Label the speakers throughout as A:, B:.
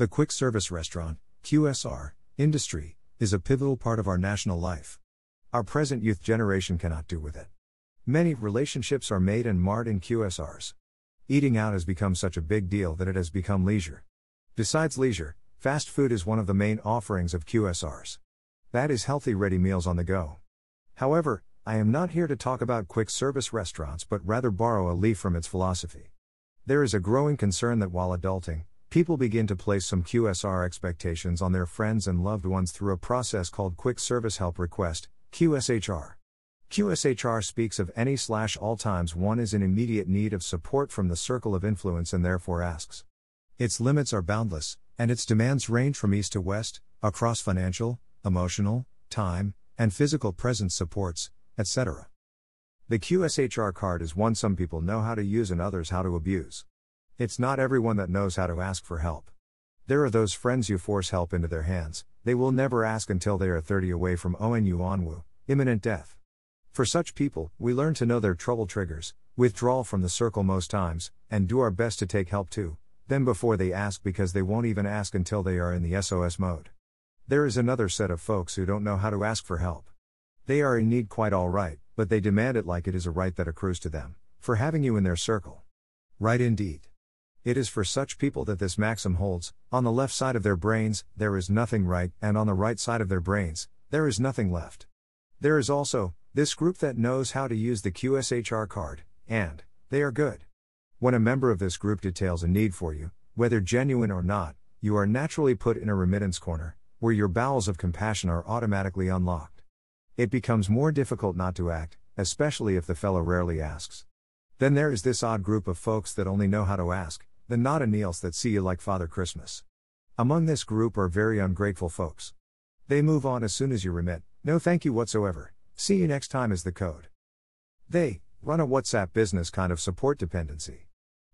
A: The quick service restaurant, QSR, industry is a pivotal part of our national life. Our present youth generation cannot do with it. Many relationships are made and marred in QSRs. Eating out has become such a big deal that it has become leisure. Besides leisure, fast food is one of the main offerings of QSRs. That is healthy ready meals on the go. However, I am not here to talk about quick service restaurants but rather borrow a leaf from its philosophy. There is a growing concern that while adulting, people begin to place some QSR expectations on their friends and loved ones through a process called Quick Service Help Request, QSHR. QSHR speaks of any slash all times one is in immediate need of support from the circle of influence and therefore asks. Its limits are boundless, and its demands range from east to west, across financial, emotional, time, and physical presence supports, etc. The QSHR card is one some people know how to use and others how to abuse. It's not everyone that knows how to ask for help. There are those friends you force help into their hands, they will never ask until they are 30 away from ONU Onwu, imminent death. For such people, we learn to know their trouble triggers, withdraw from the circle most times, and do our best to take help too, then before they ask because they won't even ask until they are in the SOS mode. There is another set of folks who don't know how to ask for help. They are in need quite all right, but they demand it like it is a right that accrues to them, for having you in their circle. Right indeed. It is for such people that this maxim holds on the left side of their brains, there is nothing right, and on the right side of their brains, there is nothing left. There is also this group that knows how to use the QSHR card, and they are good. When a member of this group details a need for you, whether genuine or not, you are naturally put in a remittance corner, where your bowels of compassion are automatically unlocked. It becomes more difficult not to act, especially if the fellow rarely asks. Then there is this odd group of folks that only know how to ask, the not Neils that see you like Father Christmas. Among this group are very ungrateful folks. They move on as soon as you remit, no thank you whatsoever, see you next time is the code. They run a WhatsApp business kind of support dependency.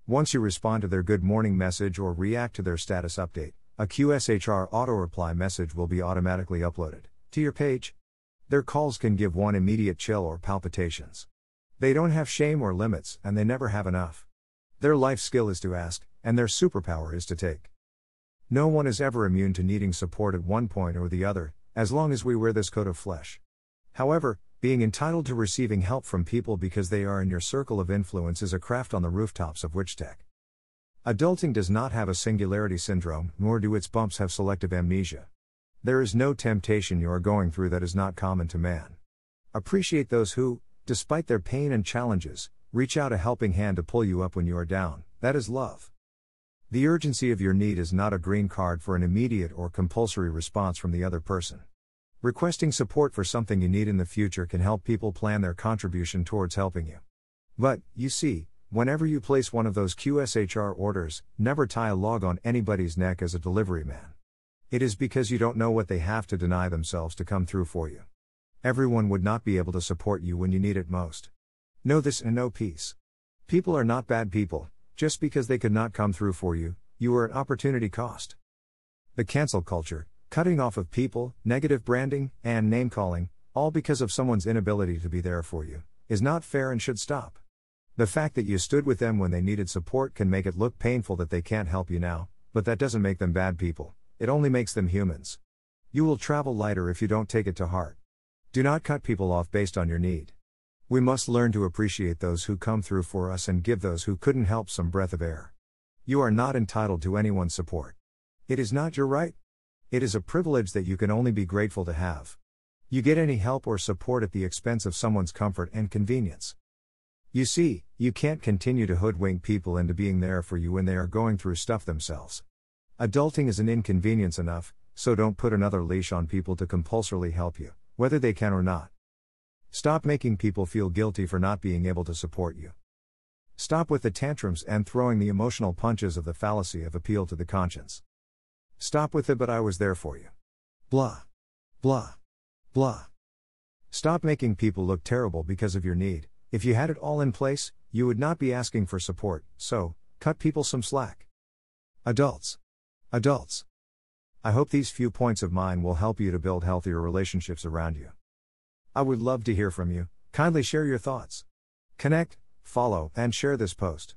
A: Once you respond to their good morning message or react to their status update, a QSHR auto reply message will be automatically uploaded to your page. Their calls can give one immediate chill or palpitations. They don't have shame or limits, and they never have enough. Their life skill is to ask, and their superpower is to take. No one is ever immune to needing support at one point or the other, as long as we wear this coat of flesh. However, being entitled to receiving help from people because they are in your circle of influence is a craft on the rooftops of witch tech. Adulting does not have a singularity syndrome, nor do its bumps have selective amnesia. There is no temptation you are going through that is not common to man. Appreciate those who, despite their pain and challenges, Reach out a helping hand to pull you up when you are down, that is love. The urgency of your need is not a green card for an immediate or compulsory response from the other person. Requesting support for something you need in the future can help people plan their contribution towards helping you. But, you see, whenever you place one of those QSHR orders, never tie a log on anybody's neck as a delivery man. It is because you don't know what they have to deny themselves to come through for you. Everyone would not be able to support you when you need it most. Know this and know peace. People are not bad people, just because they could not come through for you, you are at opportunity cost. The cancel culture, cutting off of people, negative branding, and name calling, all because of someone's inability to be there for you, is not fair and should stop. The fact that you stood with them when they needed support can make it look painful that they can't help you now, but that doesn't make them bad people, it only makes them humans. You will travel lighter if you don't take it to heart. Do not cut people off based on your need. We must learn to appreciate those who come through for us and give those who couldn't help some breath of air. You are not entitled to anyone's support. It is not your right. It is a privilege that you can only be grateful to have. You get any help or support at the expense of someone's comfort and convenience. You see, you can't continue to hoodwink people into being there for you when they are going through stuff themselves. Adulting is an inconvenience enough, so don't put another leash on people to compulsorily help you, whether they can or not. Stop making people feel guilty for not being able to support you. Stop with the tantrums and throwing the emotional punches of the fallacy of appeal to the conscience. Stop with the but I was there for you. Blah. Blah. Blah. Stop making people look terrible because of your need. If you had it all in place, you would not be asking for support, so, cut people some slack. Adults. Adults. I hope these few points of mine will help you to build healthier relationships around you. I would love to hear from you. Kindly share your thoughts. Connect, follow, and share this post.